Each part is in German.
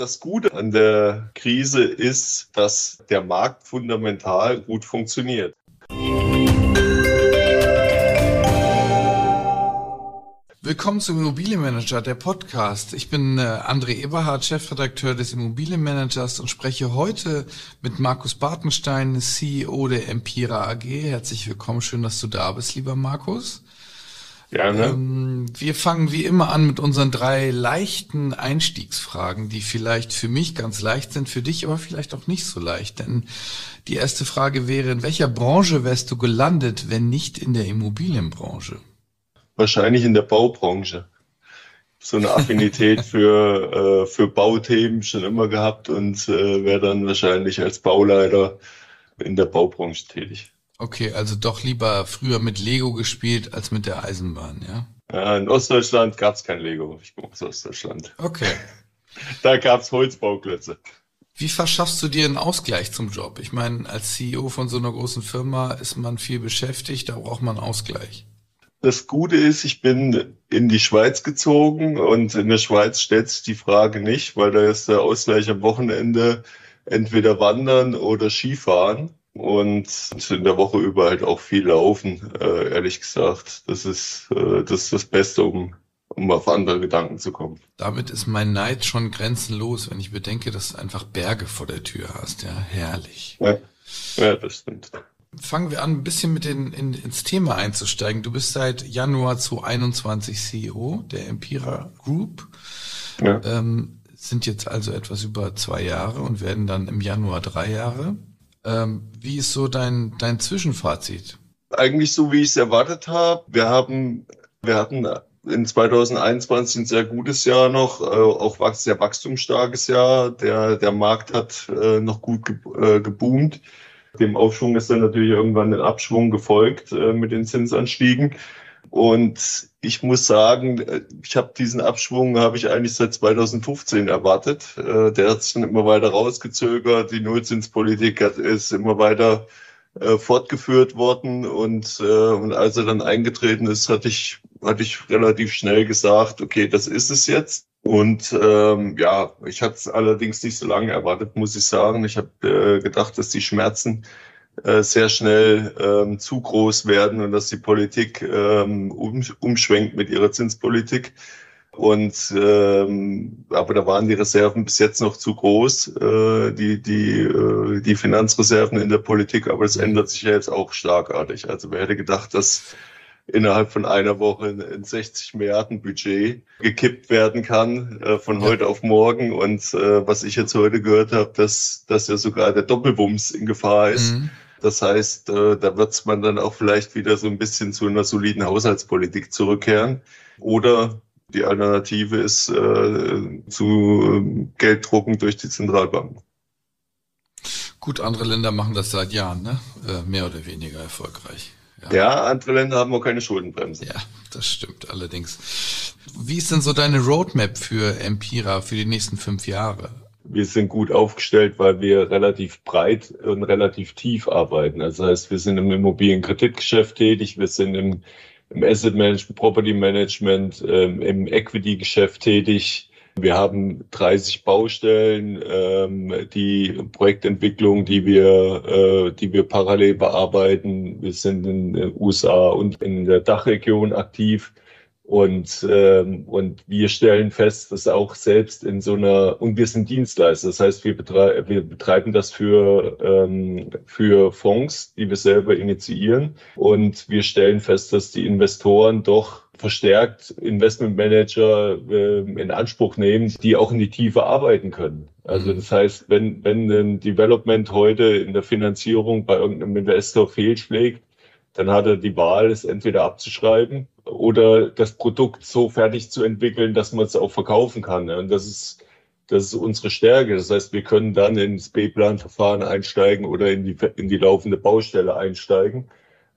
Das Gute an der Krise ist, dass der Markt fundamental gut funktioniert. Willkommen zum Immobilienmanager, der Podcast. Ich bin äh, André Eberhardt, Chefredakteur des Immobilienmanagers und spreche heute mit Markus Bartenstein, CEO der Empira AG. Herzlich willkommen, schön, dass du da bist, lieber Markus. Gerne. Ähm, wir fangen wie immer an mit unseren drei leichten Einstiegsfragen, die vielleicht für mich ganz leicht sind, für dich aber vielleicht auch nicht so leicht. Denn die erste Frage wäre, in welcher Branche wärst du gelandet, wenn nicht in der Immobilienbranche? Wahrscheinlich in der Baubranche. So eine Affinität für, äh, für Bauthemen schon immer gehabt und äh, wäre dann wahrscheinlich als Bauleiter in der Baubranche tätig. Okay, also doch lieber früher mit Lego gespielt als mit der Eisenbahn, ja? Ja, in Ostdeutschland gab es kein Lego. Ich komme aus Ostdeutschland. Okay. da gab es Holzbauklötze. Wie verschaffst du dir einen Ausgleich zum Job? Ich meine, als CEO von so einer großen Firma ist man viel beschäftigt, da braucht man Ausgleich. Das Gute ist, ich bin in die Schweiz gezogen und in der Schweiz stellt sich die Frage nicht, weil da ist der Ausgleich am Wochenende entweder wandern oder Skifahren und in der Woche über halt auch viel laufen, äh, ehrlich gesagt. Das ist, äh, das ist das Beste, um, um auf andere Gedanken zu kommen. Damit ist mein Neid schon grenzenlos, wenn ich bedenke, dass du einfach Berge vor der Tür hast. Ja, herrlich. Ja, ja das stimmt. Fangen wir an, ein bisschen mit in, in, ins Thema einzusteigen. Du bist seit Januar 2021 CEO der Empira Group. Ja. Ähm, sind jetzt also etwas über zwei Jahre und werden dann im Januar drei Jahre. Ähm, wie ist so dein, dein Zwischenfazit? Eigentlich so, wie ich es erwartet habe. Wir haben, wir hatten in 2021 ein sehr gutes Jahr noch, äh, auch sehr wachstumsstarkes Jahr. Der, der Markt hat äh, noch gut ge äh, geboomt. Dem Aufschwung ist dann natürlich irgendwann ein Abschwung gefolgt äh, mit den Zinsanstiegen. Und ich muss sagen, äh, ich habe diesen Abschwung habe ich eigentlich seit 2015 erwartet. Äh, der hat sich dann immer weiter rausgezögert. Die Nullzinspolitik ist immer weiter äh, fortgeführt worden und, und als er dann eingetreten ist, hatte ich hatte ich relativ schnell gesagt, okay, das ist es jetzt. Und ähm, ja, ich hatte es allerdings nicht so lange erwartet, muss ich sagen. Ich habe äh, gedacht, dass die Schmerzen äh, sehr schnell ähm, zu groß werden und dass die Politik ähm, um, umschwenkt mit ihrer Zinspolitik. Und ähm, aber da waren die Reserven bis jetzt noch zu groß, äh, die die äh, die Finanzreserven in der Politik. Aber das ändert sich ja jetzt auch starkartig. Also wer hätte gedacht, dass innerhalb von einer Woche ein 60 Milliarden Budget gekippt werden kann äh, von heute auf morgen. Und äh, was ich jetzt heute gehört habe, dass, dass ja sogar der Doppelwumms in Gefahr ist. Mhm. Das heißt, äh, da wird man dann auch vielleicht wieder so ein bisschen zu einer soliden Haushaltspolitik zurückkehren. Oder die Alternative ist äh, zu äh, Gelddrucken durch die Zentralbanken. Gut, andere Länder machen das seit Jahren, ne? Äh, mehr oder weniger erfolgreich. Ja. ja, andere Länder haben auch keine Schuldenbremse. Ja, das stimmt allerdings. Wie ist denn so deine Roadmap für Empira für die nächsten fünf Jahre? wir sind gut aufgestellt, weil wir relativ breit und relativ tief arbeiten. Das heißt, wir sind im Immobilienkreditgeschäft tätig, wir sind im, im Asset Management, Property Management, ähm, im Equity-Geschäft tätig. Wir haben 30 Baustellen, ähm, die Projektentwicklung, die wir, äh, die wir parallel bearbeiten. Wir sind in den USA und in der Dachregion aktiv. Und, ähm, und wir stellen fest, dass auch selbst in so einer, und wir sind Dienstleister, das heißt, wir, betrei wir betreiben das für, ähm, für Fonds, die wir selber initiieren. Und wir stellen fest, dass die Investoren doch verstärkt Investmentmanager äh, in Anspruch nehmen, die auch in die Tiefe arbeiten können. Also mhm. das heißt, wenn, wenn ein Development heute in der Finanzierung bei irgendeinem Investor fehlschlägt, dann hat er die Wahl, es entweder abzuschreiben oder das Produkt so fertig zu entwickeln, dass man es auch verkaufen kann. Und das ist, das ist unsere Stärke. Das heißt, wir können dann ins B-Plan-Verfahren einsteigen oder in die, in die laufende Baustelle einsteigen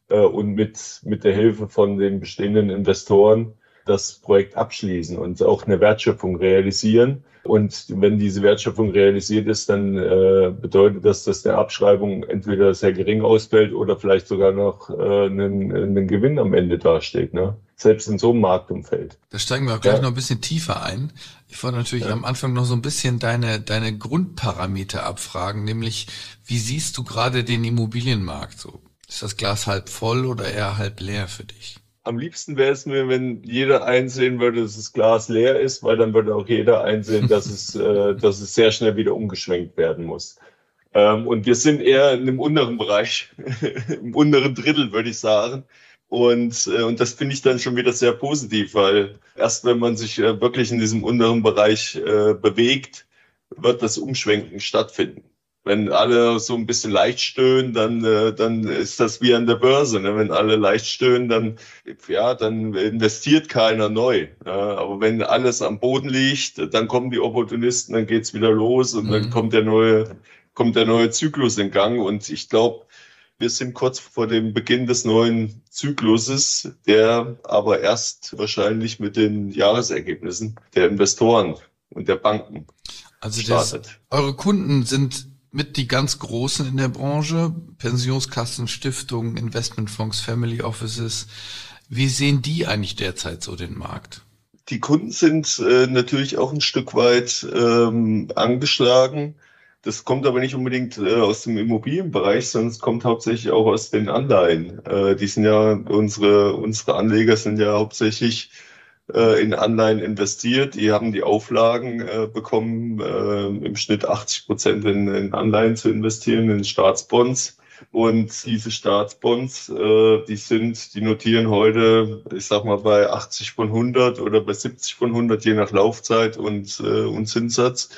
äh, und mit, mit der Hilfe von den bestehenden Investoren das Projekt abschließen und auch eine Wertschöpfung realisieren. Und wenn diese Wertschöpfung realisiert ist, dann äh, bedeutet das, dass der Abschreibung entweder sehr gering ausfällt oder vielleicht sogar noch äh, einen, einen Gewinn am Ende dasteht. Ne? Selbst in so einem Marktumfeld. Da steigen wir auch gleich ja. noch ein bisschen tiefer ein. Ich wollte natürlich ja. am Anfang noch so ein bisschen deine, deine Grundparameter abfragen, nämlich wie siehst du gerade den Immobilienmarkt so? Ist das Glas halb voll oder eher halb leer für dich? Am liebsten wäre es mir, wenn jeder einsehen würde, dass das Glas leer ist, weil dann würde auch jeder einsehen, dass es, äh, dass es sehr schnell wieder umgeschwenkt werden muss. Ähm, und wir sind eher in dem unteren Bereich, im unteren Drittel, würde ich sagen. Und, äh, und das finde ich dann schon wieder sehr positiv, weil erst wenn man sich äh, wirklich in diesem unteren Bereich äh, bewegt, wird das Umschwenken stattfinden wenn alle so ein bisschen leicht stöhnen, dann, äh, dann ist das wie an der Börse. Ne? Wenn alle leicht stöhnen, dann, ja, dann investiert keiner neu. Ja? Aber wenn alles am Boden liegt, dann kommen die Opportunisten, dann geht's wieder los und mhm. dann kommt der neue, kommt der neue Zyklus in Gang. Und ich glaube, wir sind kurz vor dem Beginn des neuen Zykluses, der aber erst wahrscheinlich mit den Jahresergebnissen der Investoren und der Banken also startet. Das, eure Kunden sind mit die ganz Großen in der Branche, Pensionskassen, Stiftungen, Investmentfonds, Family Offices. Wie sehen die eigentlich derzeit so den Markt? Die Kunden sind äh, natürlich auch ein Stück weit ähm, angeschlagen. Das kommt aber nicht unbedingt äh, aus dem Immobilienbereich, sondern es kommt hauptsächlich auch aus den Anleihen. Äh, die sind ja, unsere, unsere Anleger sind ja hauptsächlich in Anleihen investiert. Die haben die Auflagen äh, bekommen, äh, im Schnitt 80 Prozent in, Anleihen zu investieren, in Staatsbonds. Und diese Staatsbonds, äh, die sind, die notieren heute, ich sag mal, bei 80 von 100 oder bei 70 von 100, je nach Laufzeit und, äh, und Zinssatz.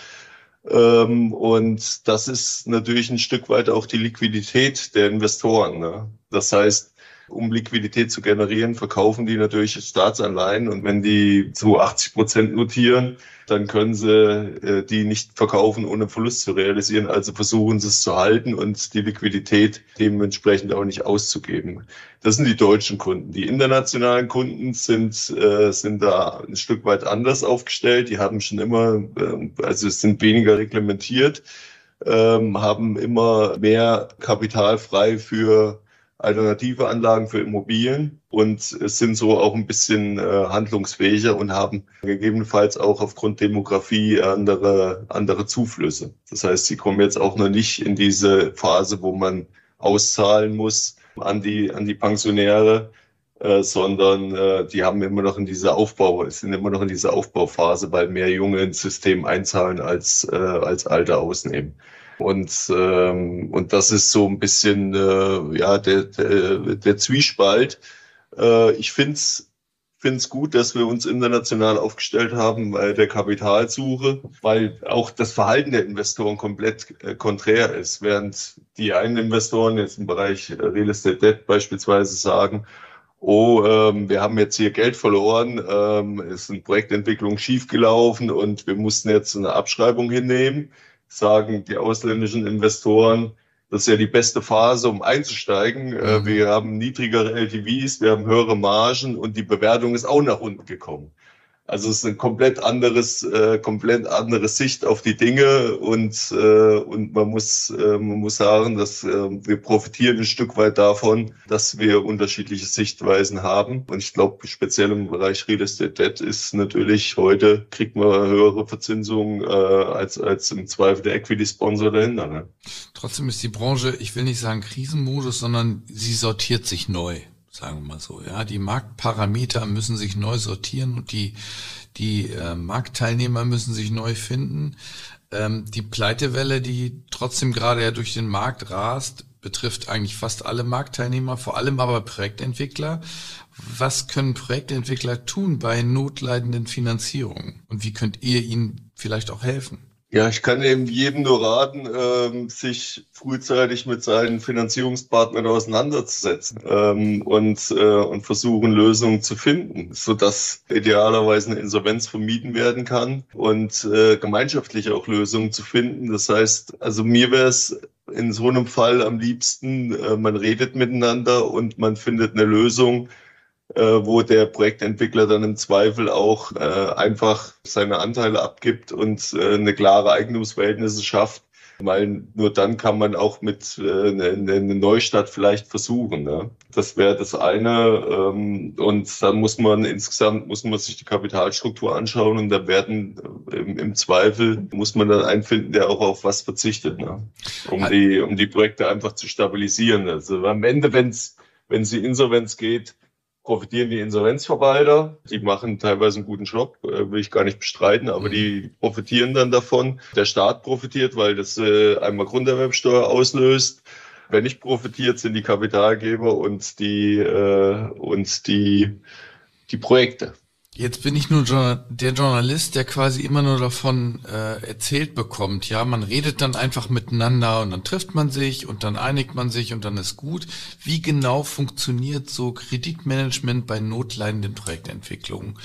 Ähm, und das ist natürlich ein Stück weit auch die Liquidität der Investoren. Ne? Das heißt, um Liquidität zu generieren, verkaufen die natürlich Staatsanleihen. Und wenn die zu 80 Prozent notieren, dann können sie äh, die nicht verkaufen, ohne Verlust zu realisieren. Also versuchen sie es zu halten und die Liquidität dementsprechend auch nicht auszugeben. Das sind die deutschen Kunden. Die internationalen Kunden sind, äh, sind da ein Stück weit anders aufgestellt. Die haben schon immer, äh, also sind weniger reglementiert, ähm, haben immer mehr Kapital frei für alternative Anlagen für Immobilien und sind so auch ein bisschen äh, handlungsfähiger und haben gegebenenfalls auch aufgrund Demografie andere, andere Zuflüsse. Das heißt, sie kommen jetzt auch noch nicht in diese Phase, wo man auszahlen muss an die, an die Pensionäre, äh, sondern äh, die haben immer noch in dieser Aufbau, sind immer noch in dieser Aufbauphase, weil mehr Junge ins System einzahlen als, äh, als Alte ausnehmen. Und, ähm, und das ist so ein bisschen äh, ja, der, der, der Zwiespalt. Äh, ich finde es gut, dass wir uns international aufgestellt haben bei der Kapitalsuche, weil auch das Verhalten der Investoren komplett äh, konträr ist. Während die einen Investoren jetzt im Bereich Real Estate Debt beispielsweise sagen, oh, ähm, wir haben jetzt hier Geld verloren, ähm, ist eine Projektentwicklung schiefgelaufen und wir mussten jetzt eine Abschreibung hinnehmen sagen die ausländischen Investoren, das ist ja die beste Phase, um einzusteigen. Äh, mhm. Wir haben niedrigere LTVs, wir haben höhere Margen und die Bewertung ist auch nach unten gekommen. Also es ist ein komplett anderes, äh, komplett andere Sicht auf die Dinge und äh, und man muss äh, man muss sagen, dass äh, wir profitieren ein Stück weit davon, dass wir unterschiedliche Sichtweisen haben. Und ich glaube, speziell im Bereich Real Estate Debt ist natürlich heute kriegt man höhere Verzinsungen äh, als als im Zweifel der Equity Sponsor dahinter. Ne? Trotzdem ist die Branche, ich will nicht sagen Krisenmodus, sondern sie sortiert sich neu sagen wir mal so. Ja, die Marktparameter müssen sich neu sortieren und die die äh, Marktteilnehmer müssen sich neu finden. Ähm, die Pleitewelle, die trotzdem gerade ja durch den Markt rast, betrifft eigentlich fast alle Marktteilnehmer, vor allem aber Projektentwickler. Was können Projektentwickler tun bei notleidenden Finanzierungen? Und wie könnt ihr ihnen vielleicht auch helfen? Ja, ich kann eben jedem nur raten, ähm, sich frühzeitig mit seinen Finanzierungspartnern auseinanderzusetzen ähm, und, äh, und versuchen, Lösungen zu finden, sodass idealerweise eine Insolvenz vermieden werden kann und äh, gemeinschaftlich auch Lösungen zu finden. Das heißt, also mir wäre es in so einem Fall am liebsten, äh, man redet miteinander und man findet eine Lösung, wo der Projektentwickler dann im Zweifel auch äh, einfach seine Anteile abgibt und äh, eine klare Eigentumsverhältnisse schafft, weil nur dann kann man auch mit äh, eine, eine Neustadt vielleicht versuchen. Ne? Das wäre das eine. Ähm, und dann muss man insgesamt muss man sich die Kapitalstruktur anschauen und da werden äh, im, im Zweifel muss man dann einen finden, der auch auf was verzichtet, ne? um die um die Projekte einfach zu stabilisieren. Also am Ende, wenn es wenn es die Insolvenz geht, profitieren die Insolvenzverwalter. Die machen teilweise einen guten Job, äh, will ich gar nicht bestreiten, aber die mhm. profitieren dann davon. Der Staat profitiert, weil das äh, einmal Grunderwerbsteuer auslöst. Wer nicht profitiert, sind die Kapitalgeber und die, äh, und die, die Projekte. Jetzt bin ich nur der Journalist, der quasi immer nur davon äh, erzählt bekommt. Ja, man redet dann einfach miteinander und dann trifft man sich und dann einigt man sich und dann ist gut. Wie genau funktioniert so Kreditmanagement bei notleidenden Projektentwicklungen?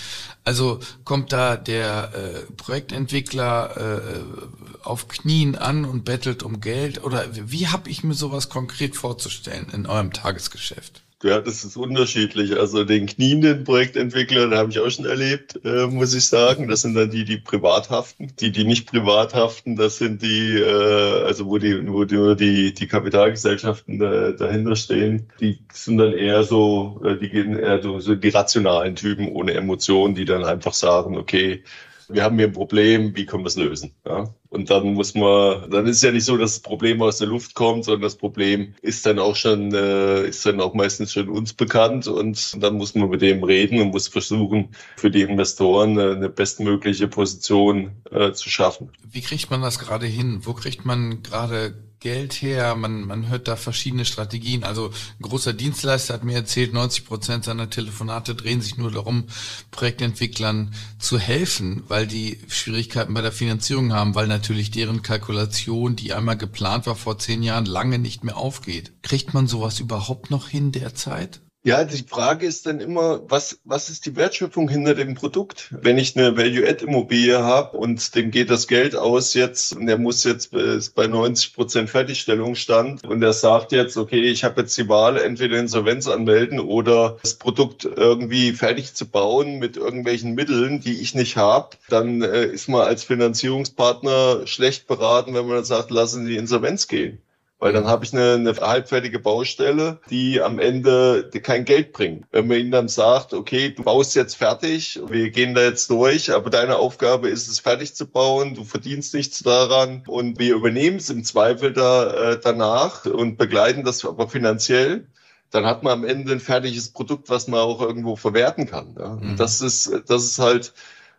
Also kommt da der äh, Projektentwickler äh, auf Knien an und bettelt um Geld oder wie habe ich mir sowas konkret vorzustellen in eurem Tagesgeschäft? Ja, das ist unterschiedlich. Also den knienden Projektentwickler, den habe ich auch schon erlebt, äh, muss ich sagen. Das sind dann die, die privat haften. Die, die nicht privat haften, das sind die, äh, also wo die, wo die, die, die Kapitalgesellschaften äh, dahinter stehen. Die sind dann eher so, äh, die gehen eher so, so die rationalen Typen ohne Emotionen, die dann einfach sagen, okay, wir haben hier ein Problem, wie können wir es lösen? Ja? Und dann muss man, dann ist ja nicht so, dass das Problem aus der Luft kommt, sondern das Problem ist dann auch schon, äh, ist dann auch meistens schon uns bekannt und dann muss man mit dem reden und muss versuchen, für die Investoren äh, eine bestmögliche Position äh, zu schaffen. Wie kriegt man das gerade hin? Wo kriegt man gerade Geld her? Man, man hört da verschiedene Strategien. Also ein großer Dienstleister hat mir erzählt, 90 Prozent seiner Telefonate drehen sich nur darum, Projektentwicklern zu helfen, weil die Schwierigkeiten bei der Finanzierung haben, weil natürlich deren Kalkulation, die einmal geplant war vor zehn Jahren, lange nicht mehr aufgeht. Kriegt man sowas überhaupt noch hin derzeit? Ja, die Frage ist dann immer, was, was ist die Wertschöpfung hinter dem Produkt? Wenn ich eine Value-Add-Immobilie habe und dem geht das Geld aus jetzt und der muss jetzt bei 90 Prozent Fertigstellungsstand und er sagt jetzt, okay, ich habe jetzt die Wahl, entweder Insolvenz anmelden oder das Produkt irgendwie fertig zu bauen mit irgendwelchen Mitteln, die ich nicht habe, dann äh, ist man als Finanzierungspartner schlecht beraten, wenn man sagt, lassen Sie Insolvenz gehen. Weil dann habe ich eine, eine halbfertige Baustelle, die am Ende kein Geld bringt. Wenn man ihnen dann sagt, okay, du baust jetzt fertig, wir gehen da jetzt durch, aber deine Aufgabe ist es fertig zu bauen, du verdienst nichts daran und wir übernehmen es im Zweifel da, äh, danach und begleiten das aber finanziell dann hat man am Ende ein fertiges Produkt, was man auch irgendwo verwerten kann. Ja? Mhm. Das ist, das ist halt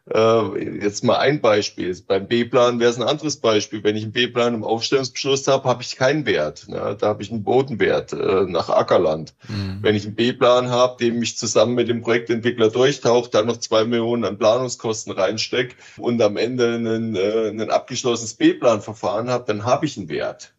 jetzt mal ein Beispiel. Beim B-Plan wäre es ein anderes Beispiel. Wenn ich einen B-Plan im Aufstellungsbeschluss habe, habe ich keinen Wert. Ne? Da habe ich einen Bodenwert äh, nach Ackerland. Mhm. Wenn ich einen B-Plan habe, dem ich zusammen mit dem Projektentwickler durchtauche, dann noch zwei Millionen an Planungskosten reinstecke und am Ende einen, äh, ein abgeschlossenes B-Plan-Verfahren habe, dann habe ich einen Wert.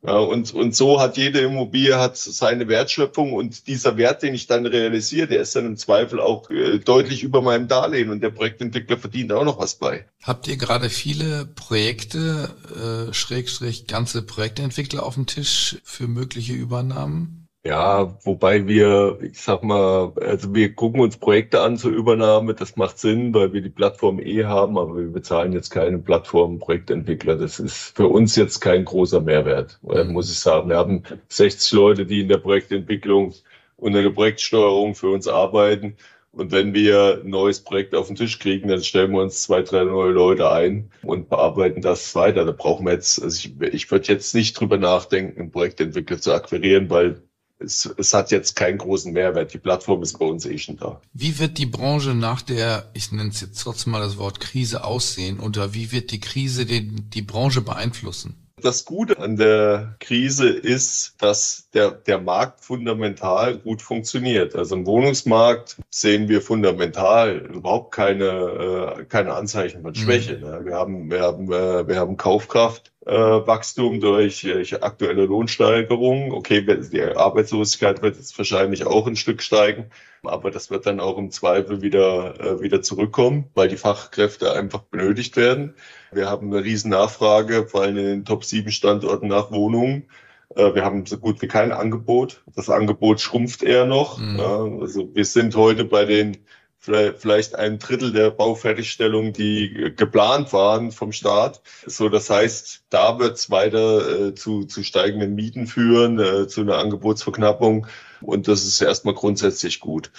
Und, und so hat jede Immobilie hat seine Wertschöpfung und dieser Wert, den ich dann realisiere, der ist dann im Zweifel auch äh, deutlich über meinem Darlehen und der Projektentwickler verdient auch noch was bei. Habt ihr gerade viele Projekte, äh, Schrägstrich ganze Projektentwickler auf dem Tisch für mögliche Übernahmen? Ja, wobei wir, ich sag mal, also wir gucken uns Projekte an zur Übernahme, das macht Sinn, weil wir die Plattform eh haben, aber wir bezahlen jetzt keine Plattform-Projektentwickler. Das ist für uns jetzt kein großer Mehrwert, mhm. muss ich sagen. Wir haben 60 Leute, die in der Projektentwicklung und in der Projektsteuerung für uns arbeiten. Und wenn wir ein neues Projekt auf den Tisch kriegen, dann stellen wir uns zwei, drei neue Leute ein und bearbeiten das weiter. Da brauchen wir jetzt, also ich, ich würde jetzt nicht drüber nachdenken, einen Projektentwickler zu akquirieren, weil es, es hat jetzt keinen großen Mehrwert. Die Plattform ist bei uns eh schon da. Wie wird die Branche nach der, ich nenne es jetzt trotzdem mal das Wort Krise aussehen oder wie wird die Krise den, die Branche beeinflussen? Das Gute an der Krise ist, dass der, der Markt fundamental gut funktioniert. Also im Wohnungsmarkt sehen wir fundamental überhaupt keine, äh, keine Anzeichen von Schwäche. Mhm. Wir haben, wir haben, äh, wir haben Kaufkraft äh, Wachstum durch äh, aktuelle Lohnsteigerungen. Okay, die Arbeitslosigkeit wird jetzt wahrscheinlich auch ein Stück steigen, aber das wird dann auch im Zweifel wieder, äh, wieder zurückkommen, weil die Fachkräfte einfach benötigt werden. Wir haben eine riesen Nachfrage, vor allem in den Top 7 Standorten nach Wohnungen. Äh, wir haben so gut wie kein Angebot. Das Angebot schrumpft eher noch. Mhm. Also wir sind heute bei den vielleicht ein Drittel der Baufertigstellungen, die geplant waren vom Staat. So, das heißt, da wird es weiter äh, zu, zu steigenden Mieten führen, äh, zu einer Angebotsverknappung. Und das ist erstmal grundsätzlich gut.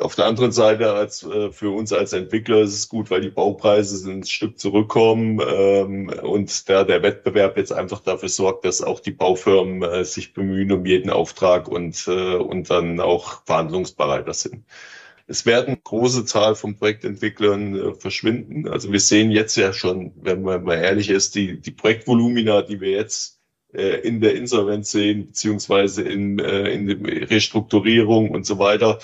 Auf der anderen Seite als äh, für uns als Entwickler ist es gut, weil die Baupreise ein Stück zurückkommen ähm, und da der Wettbewerb jetzt einfach dafür sorgt, dass auch die Baufirmen äh, sich bemühen um jeden Auftrag und, äh, und dann auch verhandlungsbereiter sind. Es werden große Zahl von Projektentwicklern äh, verschwinden. Also wir sehen jetzt ja schon, wenn man mal ehrlich ist, die, die Projektvolumina, die wir jetzt äh, in der Insolvenz sehen, beziehungsweise in, äh, in der Restrukturierung und so weiter,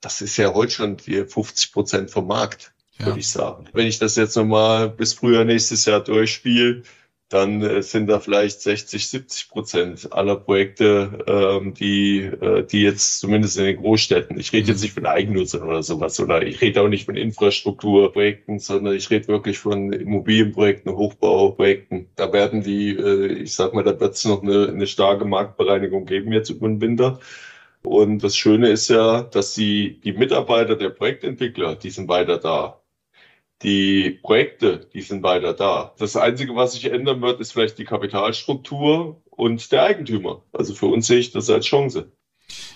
das ist ja heute schon die 50 Prozent vom Markt, ja. würde ich sagen. Wenn ich das jetzt nochmal bis früher nächstes Jahr durchspiele, dann äh, sind da vielleicht 60, 70 Prozent aller Projekte, ähm, die, äh, die jetzt zumindest in den Großstädten, ich rede jetzt mhm. nicht von Eigennutzern oder sowas, oder ich rede auch nicht von Infrastrukturprojekten, sondern ich rede wirklich von Immobilienprojekten, Hochbauprojekten. Da werden die, äh, ich sag mal, da wird es noch eine, eine starke Marktbereinigung geben jetzt über den Winter. Und das Schöne ist ja, dass die, die Mitarbeiter der Projektentwickler, die sind weiter da. Die Projekte, die sind weiter da. Das Einzige, was sich ändern wird, ist vielleicht die Kapitalstruktur und der Eigentümer. Also für uns sehe ich das als Chance.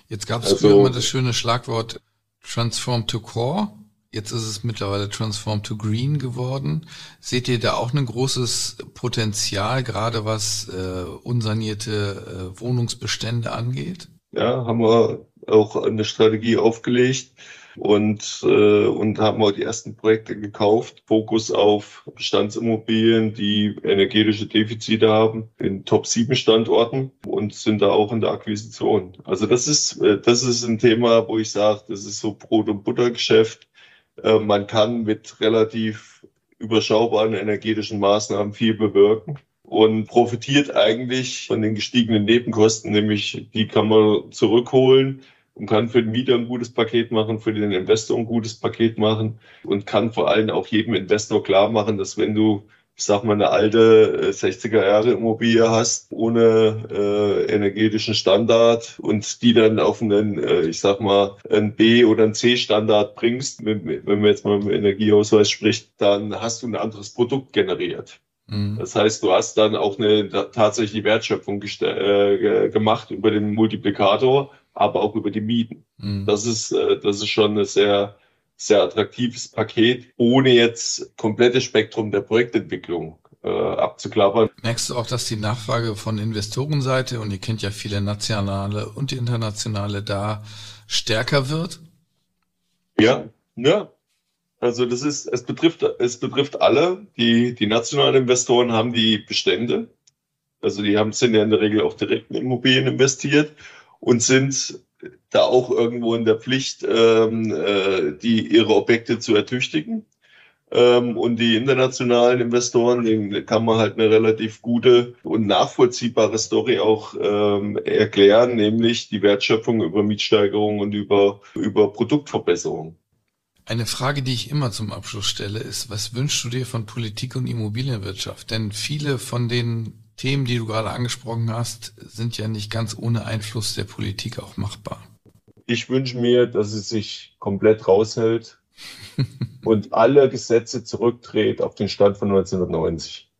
Jetzt gab es also, früher immer das schöne Schlagwort Transform to Core. Jetzt ist es mittlerweile Transform to Green geworden. Seht ihr da auch ein großes Potenzial, gerade was äh, unsanierte äh, Wohnungsbestände angeht? Ja, haben wir auch eine Strategie aufgelegt und, äh, und haben auch die ersten Projekte gekauft. Fokus auf Bestandsimmobilien, die energetische Defizite haben, in Top 7 Standorten und sind da auch in der Akquisition. Also das ist, äh, das ist ein Thema, wo ich sage, das ist so Brot- und Buttergeschäft. Äh, man kann mit relativ überschaubaren energetischen Maßnahmen viel bewirken und profitiert eigentlich von den gestiegenen Nebenkosten, nämlich die kann man zurückholen und kann für den Mieter ein gutes Paket machen, für den Investor ein gutes Paket machen und kann vor allem auch jedem Investor klar machen, dass wenn du ich sag mal, eine alte 60er äh, Jahre Immobilie hast, ohne äh, energetischen Standard und die dann auf einen, äh, ich sag mal, einen B- oder einen C-Standard bringst, wenn, wenn man jetzt mal mit Energieausweis spricht, dann hast du ein anderes Produkt generiert. Mhm. Das heißt, du hast dann auch eine tatsächliche Wertschöpfung äh, gemacht über den Multiplikator, aber auch über die Mieten. Mhm. Das ist, äh, das ist schon ein sehr, sehr attraktives Paket, ohne jetzt komplette Spektrum der Projektentwicklung äh, abzuklappern. Merkst du auch, dass die Nachfrage von Investorenseite, und ihr kennt ja viele nationale und internationale da, stärker wird? Ja, ja, also das ist, es betrifft, es betrifft alle. Die, die nationalen Investoren haben die Bestände. Also die haben, sind ja in der Regel auch direkt in Immobilien investiert und sind da auch irgendwo in der Pflicht, ähm, äh, die ihre Objekte zu ertüchtigen. Ähm, und die internationalen Investoren, denen kann man halt eine relativ gute und nachvollziehbare Story auch ähm, erklären, nämlich die Wertschöpfung über Mietsteigerung und über, über Produktverbesserung. Eine Frage, die ich immer zum Abschluss stelle, ist, was wünschst du dir von Politik und Immobilienwirtschaft? Denn viele von den Themen, die du gerade angesprochen hast, sind ja nicht ganz ohne Einfluss der Politik auch machbar. Ich wünsche mir, dass sie sich komplett raushält und alle Gesetze zurückdreht auf den Stand von 1990.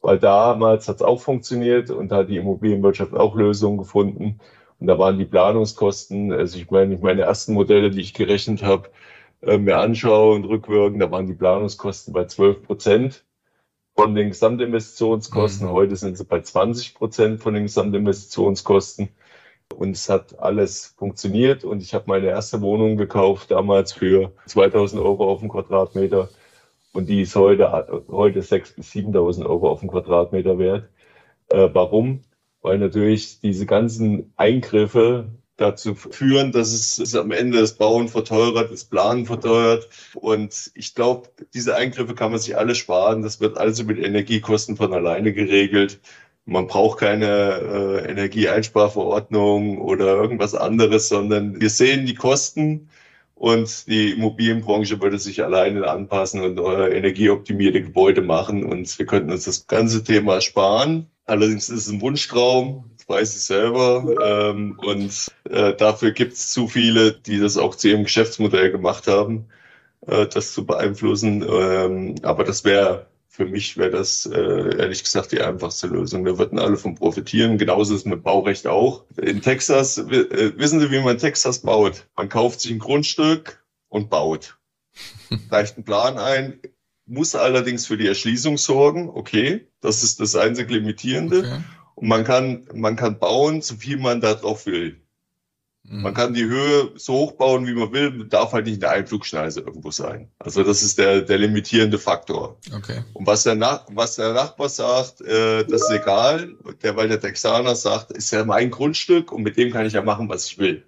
Weil damals hat es auch funktioniert und da hat die Immobilienwirtschaft auch Lösungen gefunden. Und da waren die Planungskosten, also ich meine, meine ersten Modelle, die ich gerechnet habe, äh, mir anschaue und rückwirken, da waren die Planungskosten bei 12 Prozent von den Gesamtinvestitionskosten. Mhm. Heute sind sie bei 20 Prozent von den Gesamtinvestitionskosten. Und es hat alles funktioniert. Und ich habe meine erste Wohnung gekauft, damals für 2000 Euro auf den Quadratmeter. Und die ist heute, heute 6.000 bis 7.000 Euro auf den Quadratmeter wert. Äh, warum? Weil natürlich diese ganzen Eingriffe dazu führen, dass es, es am Ende das Bauen verteuert, das Planen verteuert. Und ich glaube, diese Eingriffe kann man sich alle sparen. Das wird alles mit Energiekosten von alleine geregelt. Man braucht keine äh, Energieeinsparverordnung oder irgendwas anderes, sondern wir sehen die Kosten und die Immobilienbranche würde sich alleine anpassen und äh, energieoptimierte Gebäude machen und wir könnten uns das ganze Thema sparen. Allerdings ist es ein Wunschtraum. Frei sich selber. Ähm, und äh, dafür gibt es zu viele, die das auch zu ihrem Geschäftsmodell gemacht haben, äh, das zu beeinflussen. Ähm, aber das wäre für mich wäre das äh, ehrlich gesagt die einfachste Lösung. Wir würden alle von profitieren. Genauso ist mit Baurecht auch. In Texas, äh, wissen Sie, wie man Texas baut? Man kauft sich ein Grundstück und baut. Reicht einen Plan ein, muss allerdings für die Erschließung sorgen. Okay, das ist das einzige Limitierende. Okay. Und man kann, man kann bauen, so viel man darauf will. Mhm. Man kann die Höhe so hoch bauen, wie man will, darf halt nicht eine Einflugschneise irgendwo sein. Also das ist der, der limitierende Faktor. Okay. Und was der, Nach was der Nachbar sagt, äh, das ist egal, der, weil der Texaner sagt, ist ja mein Grundstück und mit dem kann ich ja machen, was ich will.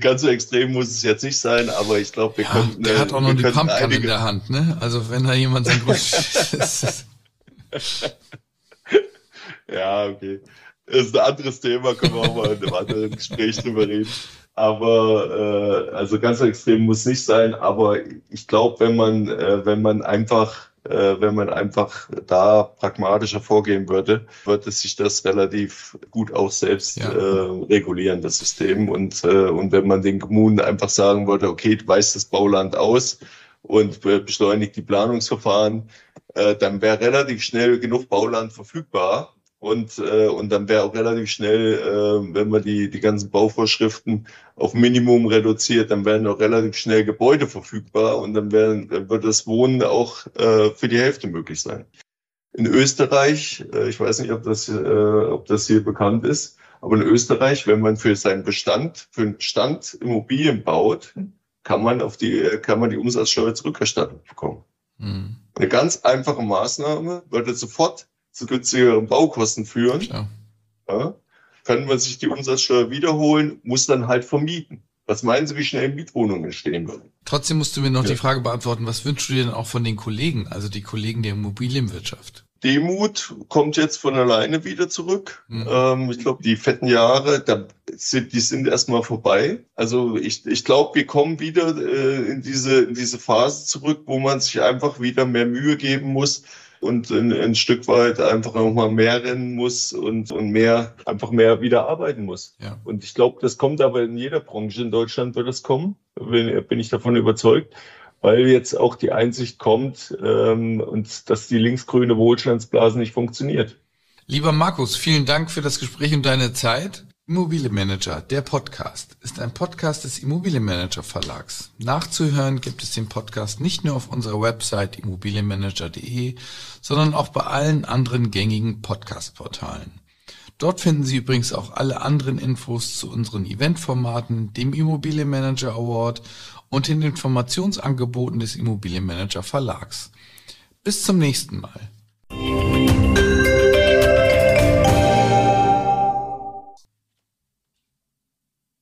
Ganz so extrem muss es jetzt nicht sein, aber ich glaube, wir ja, könnten. Der hat auch noch die Pumpgun in der Hand, ne? Also wenn da jemand sein Grundstück. ja, okay. Das ist ein anderes Thema, können wir auch mal in einem anderen Gespräch drüber reden. Aber äh, also ganz extrem muss nicht sein, aber ich glaube, wenn man, äh, wenn man einfach äh, wenn man einfach da pragmatischer vorgehen würde, würde sich das relativ gut auch selbst ja. äh, regulieren, das System. Und, äh, und wenn man den Kommunen einfach sagen würde, okay, du weißt das Bauland aus und beschleunigt die Planungsverfahren, äh, dann wäre relativ schnell genug Bauland verfügbar, und, äh, und dann wäre auch relativ schnell, äh, wenn man die, die ganzen Bauvorschriften auf Minimum reduziert, dann wären auch relativ schnell Gebäude verfügbar und dann, wären, dann wird das Wohnen auch äh, für die Hälfte möglich sein. In Österreich, äh, ich weiß nicht, ob das, äh, ob das hier bekannt ist, aber in Österreich, wenn man für seinen Bestand, für einen Bestand Immobilien baut, kann man auf die, kann man die Umsatzsteuer zurückerstattet bekommen. Mhm. Eine ganz einfache Maßnahme würde sofort zu günstigeren Baukosten führen. Ja. Ja, kann man sich die Umsatzsteuer wiederholen, muss dann halt vermieten. Was meinen Sie, wie schnell Mietwohnungen entstehen würden? Trotzdem musst du mir noch ja. die Frage beantworten, was wünschst du dir denn auch von den Kollegen, also die Kollegen der Immobilienwirtschaft? Demut kommt jetzt von alleine wieder zurück. Mhm. Ähm, ich glaube, die fetten Jahre, da sind, die sind erstmal vorbei. Also ich, ich glaube, wir kommen wieder äh, in, diese, in diese Phase zurück, wo man sich einfach wieder mehr Mühe geben muss, und ein, ein Stück weit einfach nochmal mehr rennen muss und, und mehr, einfach mehr wieder arbeiten muss. Ja. Und ich glaube, das kommt aber in jeder Branche in Deutschland wird es kommen, bin, bin ich davon überzeugt, weil jetzt auch die Einsicht kommt ähm, und dass die linksgrüne Wohlstandsblase nicht funktioniert. Lieber Markus, vielen Dank für das Gespräch und deine Zeit. Immobilienmanager, der Podcast, ist ein Podcast des Immobilienmanager Verlags. Nachzuhören gibt es den Podcast nicht nur auf unserer Website immobilienmanager.de, sondern auch bei allen anderen gängigen Podcast-Portalen. Dort finden Sie übrigens auch alle anderen Infos zu unseren Eventformaten, dem Immobilienmanager Award und den Informationsangeboten des Immobilienmanager Verlags. Bis zum nächsten Mal.